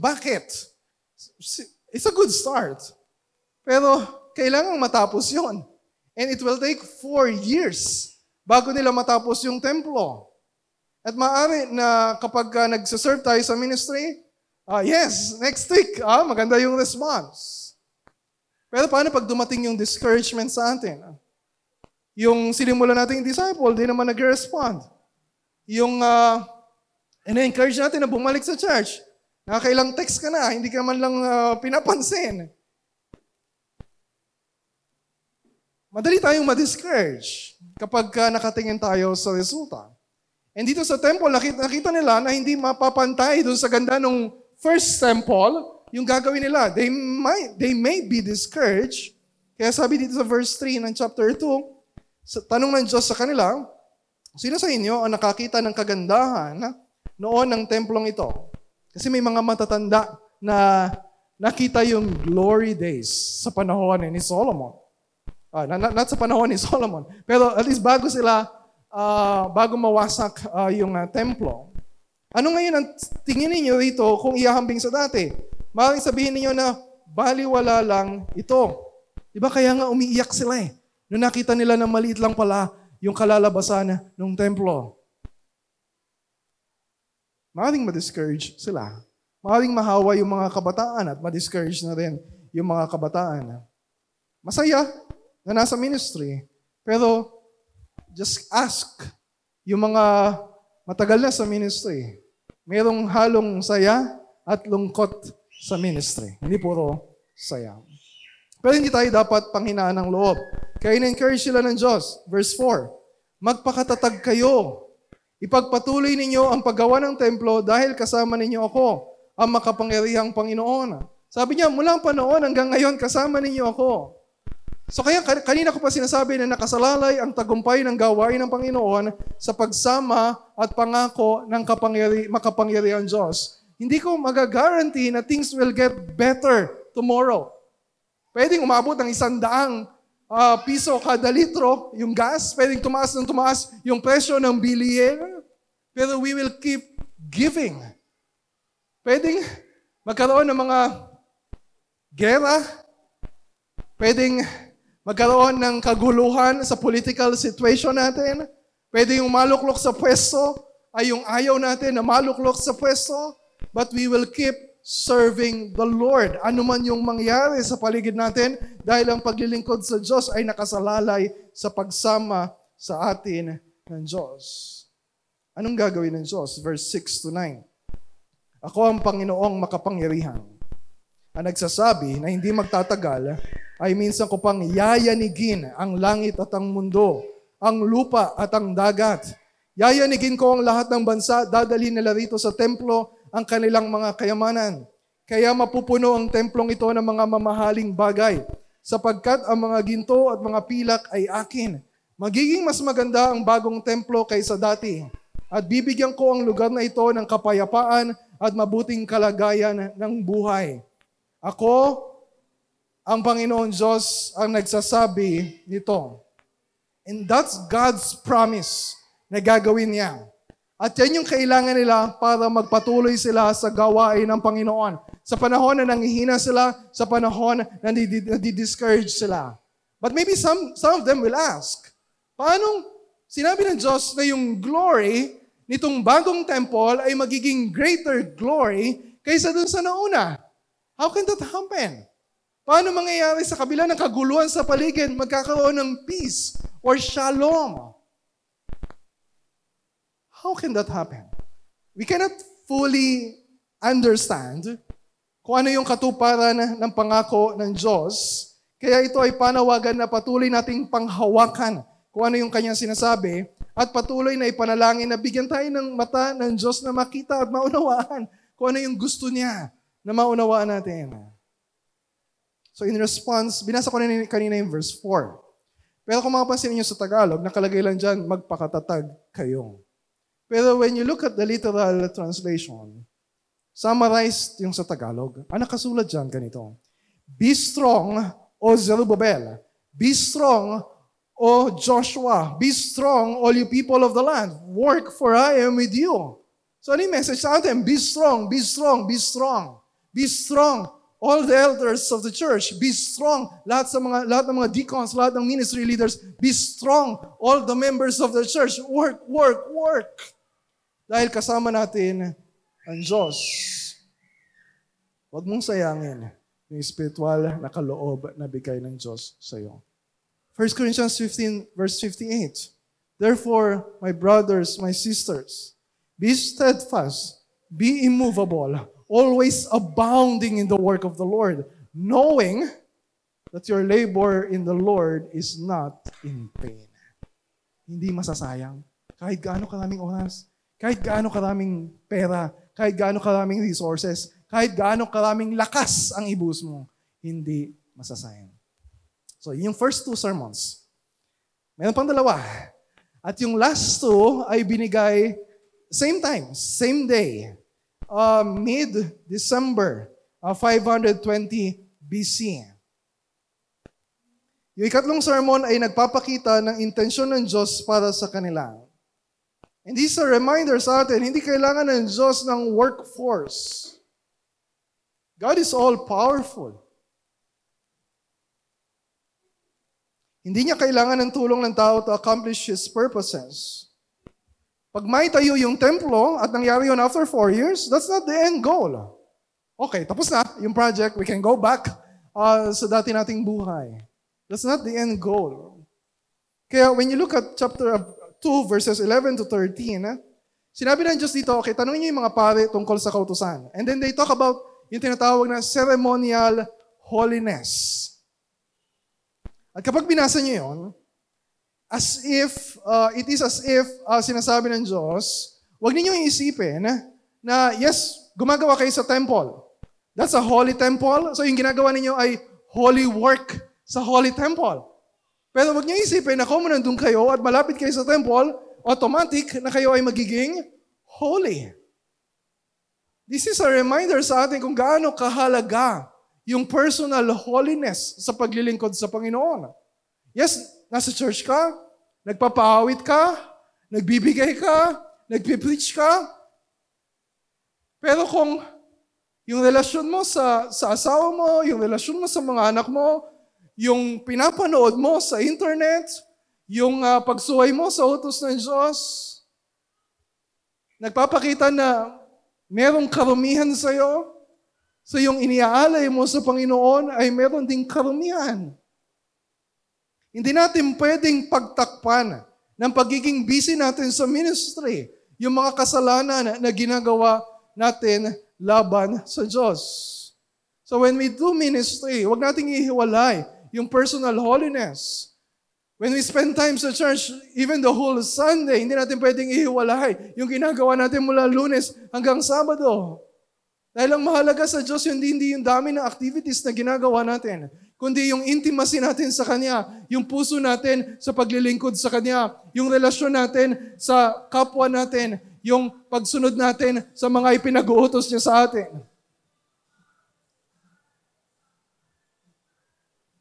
Bakit? It's a good start. Pero kailangang matapos yon. And it will take four years bago nila matapos yung templo. At maaari na kapag uh, nagsaserve tayo sa ministry, uh, yes, next week, ah, maganda yung response. Pero paano pag dumating yung discouragement sa atin? Yung sinimulan natin yung disciple, di naman nag-respond. Yung uh, encourage natin na bumalik sa church, Nakakailang text ka na, hindi ka man lang uh, pinapansin. Madali tayong ma-discourage kapag uh, nakatingin tayo sa resulta. And dito sa temple, nakita, nakita nila na hindi mapapantay doon sa ganda ng first temple, yung gagawin nila. They, might, they may be discouraged. Kaya sabi dito sa verse 3 ng chapter 2, sa tanong ng Diyos sa kanila, sino sa inyo ang nakakita ng kagandahan noon ng templong ito? Kasi may mga matatanda na nakita yung glory days sa panahon ni Solomon. Uh, not, not sa panahon ni Solomon. Pero at least bago sila, uh, bago mawasak uh, yung uh, templo. Ano ngayon ang tingin ninyo rito kung iahambing sa dati? Maring sabihin niyo na baliwala lang ito. Di ba kaya nga umiiyak sila eh. Nung nakita nila na maliit lang pala yung kalalabasan ng templo. Maaaring ma-discourage sila. Maaaring mahawa yung mga kabataan at ma-discourage na rin yung mga kabataan. masaya na nasa ministry. Pero just ask yung mga matagal na sa ministry. Merong halong saya at lungkot sa ministry. Hindi puro saya. Pero hindi tayo dapat panghinaan ng loob. Kaya in-encourage sila ng Diyos. Verse 4, Magpakatatag kayo. Ipagpatuloy ninyo ang paggawa ng templo dahil kasama ninyo ako, ang makapangyarihang Panginoon. Sabi niya, mula ang panahon hanggang ngayon, kasama ninyo ako. So kaya kanina ko pa sinasabi na nakasalalay ang tagumpay ng gawain ng Panginoon sa pagsama at pangako ng kapangyari, makapangyarihang Diyos. Hindi ko magagaranti na things will get better tomorrow. Pwedeng umabot ng isang daang uh, piso kada litro yung gas. Pwedeng tumaas ng tumaas yung presyo ng bilihin. Pero we will keep giving. Pwedeng magkaroon ng mga gera. Pwedeng magkaroon ng kaguluhan sa political situation natin. Pwede yung maluklok sa pwesto ay yung ayaw natin na maluklok sa pwesto. But we will keep serving the Lord. Ano man yung mangyari sa paligid natin dahil ang paglilingkod sa Diyos ay nakasalalay sa pagsama sa atin ng Diyos. Anong gagawin ng Diyos? Verse 6 to 9. Ako ang Panginoong makapangyarihan. Ang nagsasabi na hindi magtatagal ay minsan ko pang yayanigin ang langit at ang mundo, ang lupa at ang dagat. Yayanigin ko ang lahat ng bansa, dadalhin nila rito sa templo ang kanilang mga kayamanan. Kaya mapupuno ang templong ito ng mga mamahaling bagay, sapagkat ang mga ginto at mga pilak ay akin. Magiging mas maganda ang bagong templo kaysa dati. At bibigyan ko ang lugar na ito ng kapayapaan at mabuting kalagayan ng buhay. Ako, ang Panginoon Diyos, ang nagsasabi nito. And that's God's promise na gagawin niya. At yan yung kailangan nila para magpatuloy sila sa gawain ng Panginoon. Sa panahon na nanghihina sila, sa panahon na nadi-discourage sila. But maybe some, some of them will ask, paano sinabi ng Diyos na yung glory nitong bagong temple ay magiging greater glory kaysa dun sa nauna? How can that happen? Paano mangyayari sa kabila ng kaguluhan sa paligid, magkakaroon ng peace or shalom? How can that happen? We cannot fully understand kung ano yung katuparan ng pangako ng Diyos. Kaya ito ay panawagan na patuloy nating panghawakan kung ano yung kanyang sinasabi at patuloy na ipanalangin na bigyan tayo ng mata ng Diyos na makita at maunawaan kung ano yung gusto niya na maunawaan natin. So in response, binasa ko na kanina yung verse 4. Pero kung mapapansin niyo sa Tagalog, nakalagay lang dyan, magpakatatag kayo. Pero when you look at the literal translation, summarized yung sa Tagalog, ang nakasulat dyan ganito, Be strong, O Zerubbabel. Be strong, O Joshua. Be strong, all you people of the land. Work, for I am with you. So ano yung message sa atin? Be strong, be strong, be strong. Be strong, all the elders of the church. Be strong, lahat sa mga lahat ng mga deacons, lahat ng ministry leaders. Be strong, all the members of the church. Work, work, work. Dahil kasama natin ang Diyos. Huwag mong sayangin yung spiritual na kaloob na bigay ng Diyos sa iyo. 1 Corinthians 15 verse 58. Therefore, my brothers, my sisters, be steadfast, be immovable, always abounding in the work of the Lord, knowing that your labor in the Lord is not in vain. Hindi masasayang. Kahit gaano karaming oras, kahit gaano karaming pera, kahit gaano karaming resources, kahit gaano karaming lakas ang ibus mo, hindi masasayang. So, yung first two sermons. Meron pang dalawa. At yung last two ay binigay same time, same day, uh, mid-December uh, 520 BC. Yung ikatlong sermon ay nagpapakita ng intensyon ng Diyos para sa kanila. And this is a reminder sa atin, hindi kailangan ng Diyos ng workforce. God is all-powerful. Hindi niya kailangan ng tulong ng tao to accomplish His purposes. Pag may tayo yung templo at nangyari yun after four years, that's not the end goal. Okay, tapos na yung project. We can go back uh, sa dati nating buhay. That's not the end goal. Kaya when you look at chapter 2, verses 11 to 13, eh, sinabi ng Diyos dito, okay, tanongin niyo yung mga pare tungkol sa kautusan. And then they talk about yung tinatawag na ceremonial holiness. At kapag binasa niyo yun, as if, uh, it is as if uh, sinasabi ng Diyos, huwag ninyong iisipin na yes, gumagawa kayo sa temple. That's a holy temple. So yung ginagawa ninyo ay holy work sa holy temple. Pero huwag niyo isipin na kung nandun kayo at malapit kayo sa temple, automatic na kayo ay magiging holy. This is a reminder sa atin kung gaano kahalaga yung personal holiness sa paglilingkod sa Panginoon. Yes, nasa church ka, nagpapaawit ka, nagbibigay ka, nagpipreach ka. Pero kung yung relasyon mo sa, sa asawa mo, yung relasyon mo sa mga anak mo, yung pinapanood mo sa internet, yung uh, pagsuway mo sa utos ng Diyos, nagpapakita na merong karumihan sa iyo, So yung iniaalay mo sa Panginoon ay meron ding karumihan. Hindi natin pwedeng pagtakpan ng pagiging busy natin sa ministry, yung mga kasalanan na ginagawa natin laban sa Diyos. So when we do ministry, wag nating ihiwalay yung personal holiness. When we spend time sa church, even the whole Sunday, hindi natin pwedeng ihiwalay yung ginagawa natin mula lunes hanggang Sabado. Dahil ang mahalaga sa Diyos, hindi, hindi yung dami ng activities na ginagawa natin, kundi yung intimacy natin sa Kanya, yung puso natin sa paglilingkod sa Kanya, yung relasyon natin sa kapwa natin, yung pagsunod natin sa mga ipinag-uutos niya sa atin.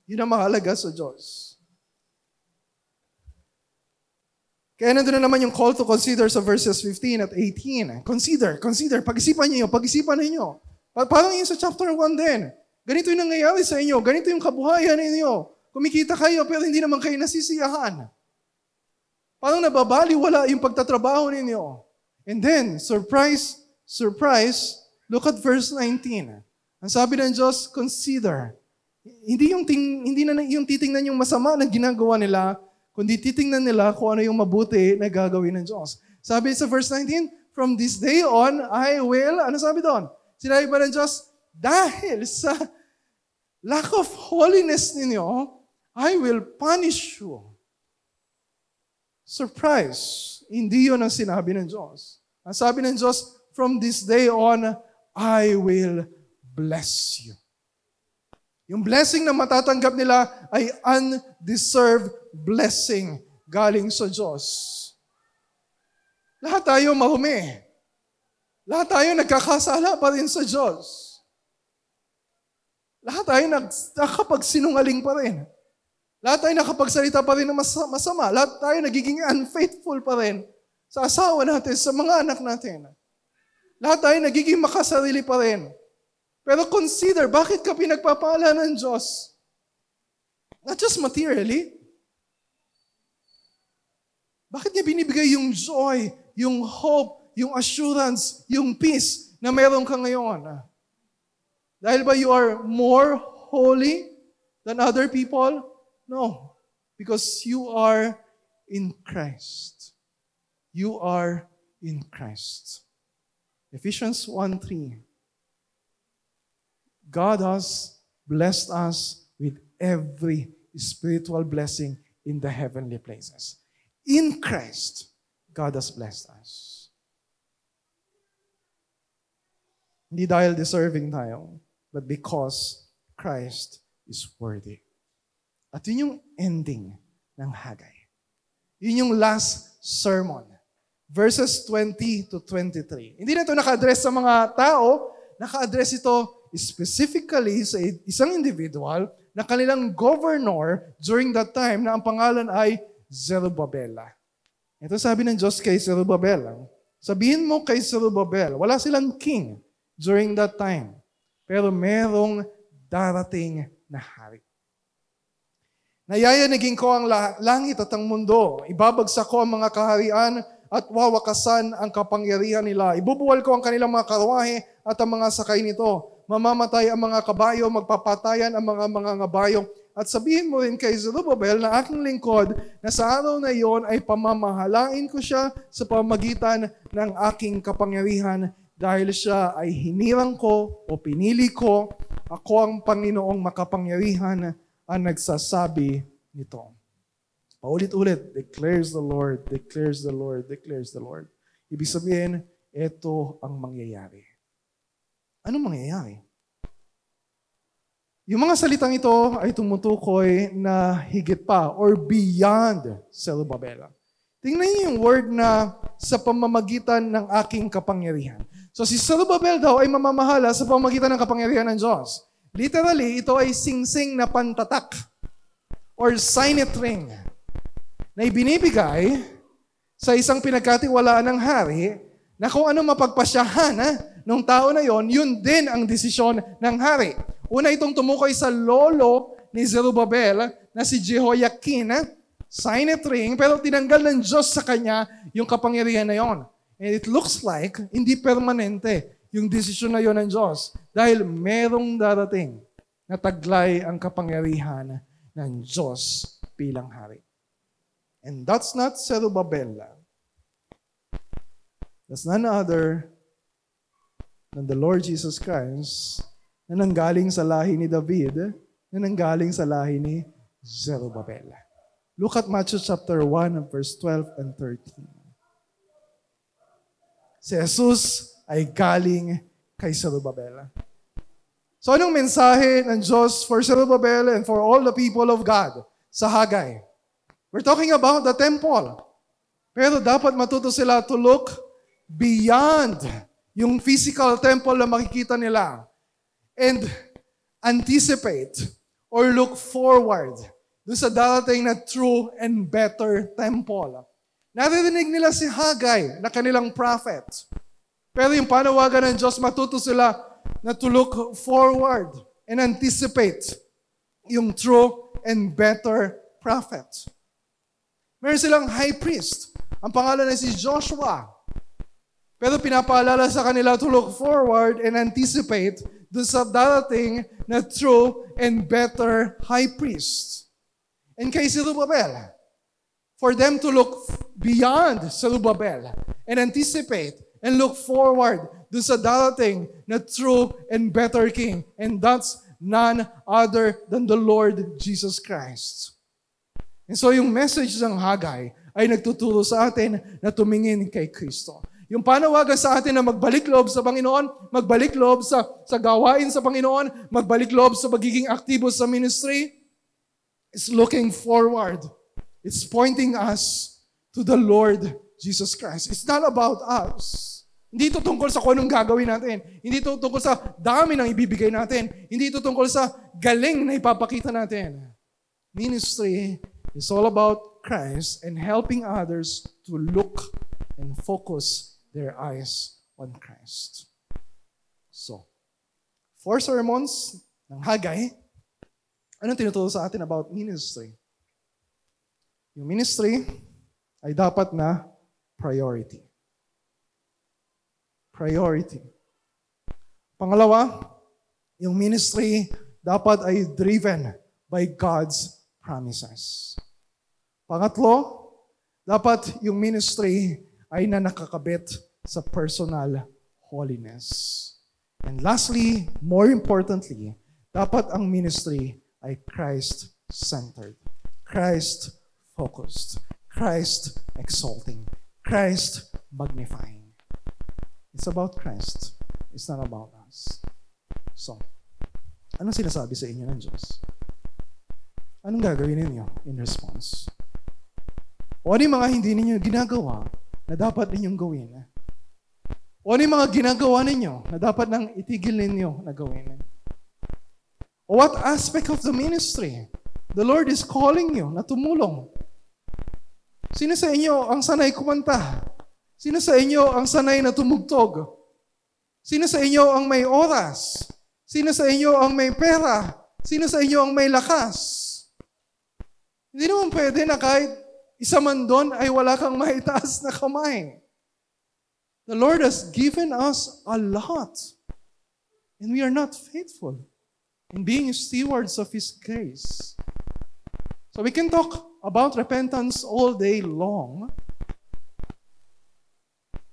Yun ang mahalaga sa Diyos. Kaya nandun na naman yung call to consider sa verses 15 at 18. Consider, consider. Pag-isipan niyo, pag-isipan ninyo. Parang yung sa chapter 1 din. Ganito yung nangyayari sa inyo. Ganito yung kabuhayan ninyo. Kumikita kayo pero hindi naman kayo nasisiyahan. Parang nababali, wala yung pagtatrabaho ninyo. And then, surprise, surprise, look at verse 19. Ang sabi ng Diyos, consider. Hindi yung, ting, hindi na yung titingnan yung masama na ginagawa nila, kundi titingnan nila kung ano yung mabuti na gagawin ng Diyos. Sabi sa verse 19, From this day on, I will, ano sabi doon? Sinabi ba ng Diyos, dahil sa lack of holiness ninyo, I will punish you. Surprise. Hindi yun ang sinabi ng Diyos. Ang sabi ng Diyos, from this day on, I will bless you. Yung blessing na matatanggap nila ay undeserved blessing galing sa Diyos. Lahat tayo mahumi. Lahat tayo nagkakasala pa rin sa Diyos. Lahat tayo nakakapagsinungaling pa rin. Lahat tayo nakapagsalita pa rin ng masama. Lahat tayo nagiging unfaithful pa rin sa asawa natin, sa mga anak natin. Lahat tayo nagiging makasarili pa rin. Pero consider, bakit ka pinagpapala ng Diyos? Not just materially. Bakit niya binibigay yung joy, yung hope, yung assurance, yung peace na meron ka ngayon? Dahil ba you are more holy than other people? No. Because you are in Christ. You are in Christ. Ephesians 1.3 God has blessed us with every spiritual blessing in the heavenly places. In Christ, God has blessed us. Hindi dahil deserving tayo, but because Christ is worthy. At yun yung ending ng Hagay. Yun yung last sermon. Verses 20 to 23. Hindi na ito naka-address sa mga tao, naka-address ito specifically sa isang individual na kanilang governor during that time na ang pangalan ay Zerubbabel. Ito sabi ng Diyos kay Zerubbabel, sabihin mo kay Zerubbabel, wala silang king during that time, pero merong darating na hari. Nayayanigin ko ang langit at ang mundo. Ibabagsak ko ang mga kaharian at wawakasan ang kapangyarihan nila. Ibubuwal ko ang kanilang mga karwahe at ang mga sakay nito mamamatay ang mga kabayo, magpapatayan ang mga mga ngabayo, at sabihin mo rin kay Zerubbabel na aking lingkod na sa araw na iyon ay pamamahalain ko siya sa pamagitan ng aking kapangyarihan dahil siya ay hinirang ko o pinili ko. Ako ang Panginoong makapangyarihan ang nagsasabi nito. Paulit-ulit, declares the Lord, declares the Lord, declares the Lord. Ibig sabihin, ito ang mangyayari. Anong mangyayari? Yung mga salitang ito ay tumutukoy na higit pa or beyond Zerubbabel. Tingnan niyo yung word na sa pamamagitan ng aking kapangyarihan. So si Zerubbabel daw ay mamamahala sa pamamagitan ng kapangyarihan ng Diyos. Literally, ito ay singsing na pantatak or signet ring na ibinibigay sa isang pinagkatiwalaan ng hari na kung ano mapagpasyahan ha, nung tao na yon, yun din ang desisyon ng hari. Una itong tumukoy sa lolo ni Zerubbabel na si Jehoiakim, signet ring, pero tinanggal ng Diyos sa kanya yung kapangyarihan na yon. And it looks like hindi permanente yung desisyon na yon ng Diyos dahil merong darating na taglay ang kapangyarihan ng Diyos bilang hari. And that's not Zerubbabel. That's none other than the Lord Jesus Christ na nanggaling sa lahi ni David, na nanggaling sa lahi ni Zerubbabel. Look at Matthew chapter 1 verse 12 and 13. Si Jesus ay galing kay Zerubbabel. So anong mensahe ng Diyos for Zerubbabel and for all the people of God sa Hagay? We're talking about the temple. Pero dapat matuto sila to look beyond yung physical temple na makikita nila and anticipate or look forward doon sa darating na true and better temple. Naririnig nila si Hagay na kanilang prophet. Pero yung panawagan ng Diyos, matuto sila na to look forward and anticipate yung true and better prophet. Meron silang high priest. Ang pangalan ay si Joshua. Pero pinapaalala sa kanila to look forward and anticipate dun sa darating na true and better high priest. And kay Zerubbabel, for them to look beyond Zerubbabel and anticipate and look forward dun sa darating na true and better king. And that's none other than the Lord Jesus Christ. And so yung message ng Hagay ay nagtuturo sa atin na tumingin kay Kristo. Yung panawagan sa atin na magbalik loob sa Panginoon, magbalik loob sa, sa gawain sa Panginoon, magbalik loob sa magiging aktibo sa ministry, is looking forward. It's pointing us to the Lord Jesus Christ. It's not about us. Hindi ito tungkol sa kung anong gagawin natin. Hindi ito tungkol sa dami ng ibibigay natin. Hindi ito tungkol sa galing na ipapakita natin. Ministry is all about Christ and helping others to look and focus their eyes on Christ. So, four sermons ng Hagay. Anong tinuturo sa atin about ministry? Yung ministry ay dapat na priority. Priority. Pangalawa, yung ministry dapat ay driven by God's promises. Pangatlo, dapat yung ministry ay na nakakabit sa personal holiness. And lastly, more importantly, dapat ang ministry ay Christ-centered, Christ-focused, Christ-exalting, Christ-magnifying. It's about Christ. It's not about us. So, anong sinasabi sa inyo ng Diyos? Anong gagawin ninyo in response? O ano yung mga hindi ninyo ginagawa na dapat ninyong gawin? O ano yung mga ginagawa ninyo na dapat nang itigil ninyo na gawin? O what aspect of the ministry the Lord is calling you na tumulong? Sino sa inyo ang sanay kumanta? Sino sa inyo ang sanay na tumugtog? Sino sa inyo ang may oras? Sino sa inyo ang may pera? Sino sa inyo ang may lakas? Hindi naman pwede na kahit isa man doon ay wala kang maitaas na kamay. The Lord has given us a lot. And we are not faithful. in being stewards of His grace. So we can talk about repentance all day long,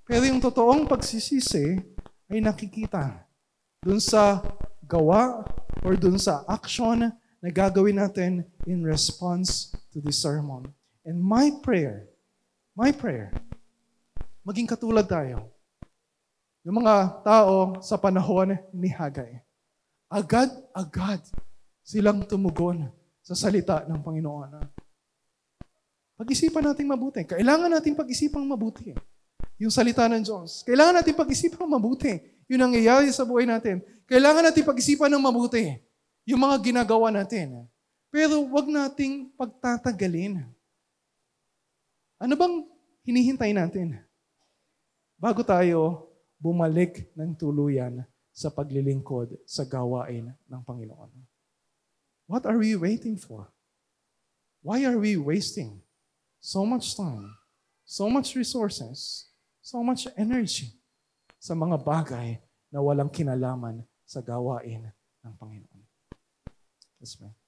pero yung totoong pagsisisi ay nakikita dun sa gawa or dun sa action na gagawin natin in response to this sermon. And my prayer, my prayer, maging katulad tayo. Yung mga tao sa panahon ni Hagay, agad-agad silang tumugon sa salita ng Panginoon. Pag-isipan natin mabuti. Kailangan natin pag-isipang mabuti. Yung salita ng Diyos. Kailangan natin pag-isipan mabuti. Yun ang nangyayari sa buhay natin. Kailangan natin pag-isipan ng mabuti. Yung mga ginagawa natin. Pero wag nating pagtatagalin. Ano bang hinihintay natin? Bago tayo bumalik ng tuluyan sa paglilingkod sa gawain ng Panginoon. What are we waiting for? Why are we wasting so much time, so much resources, so much energy sa mga bagay na walang kinalaman sa gawain ng Panginoon? Let's pray.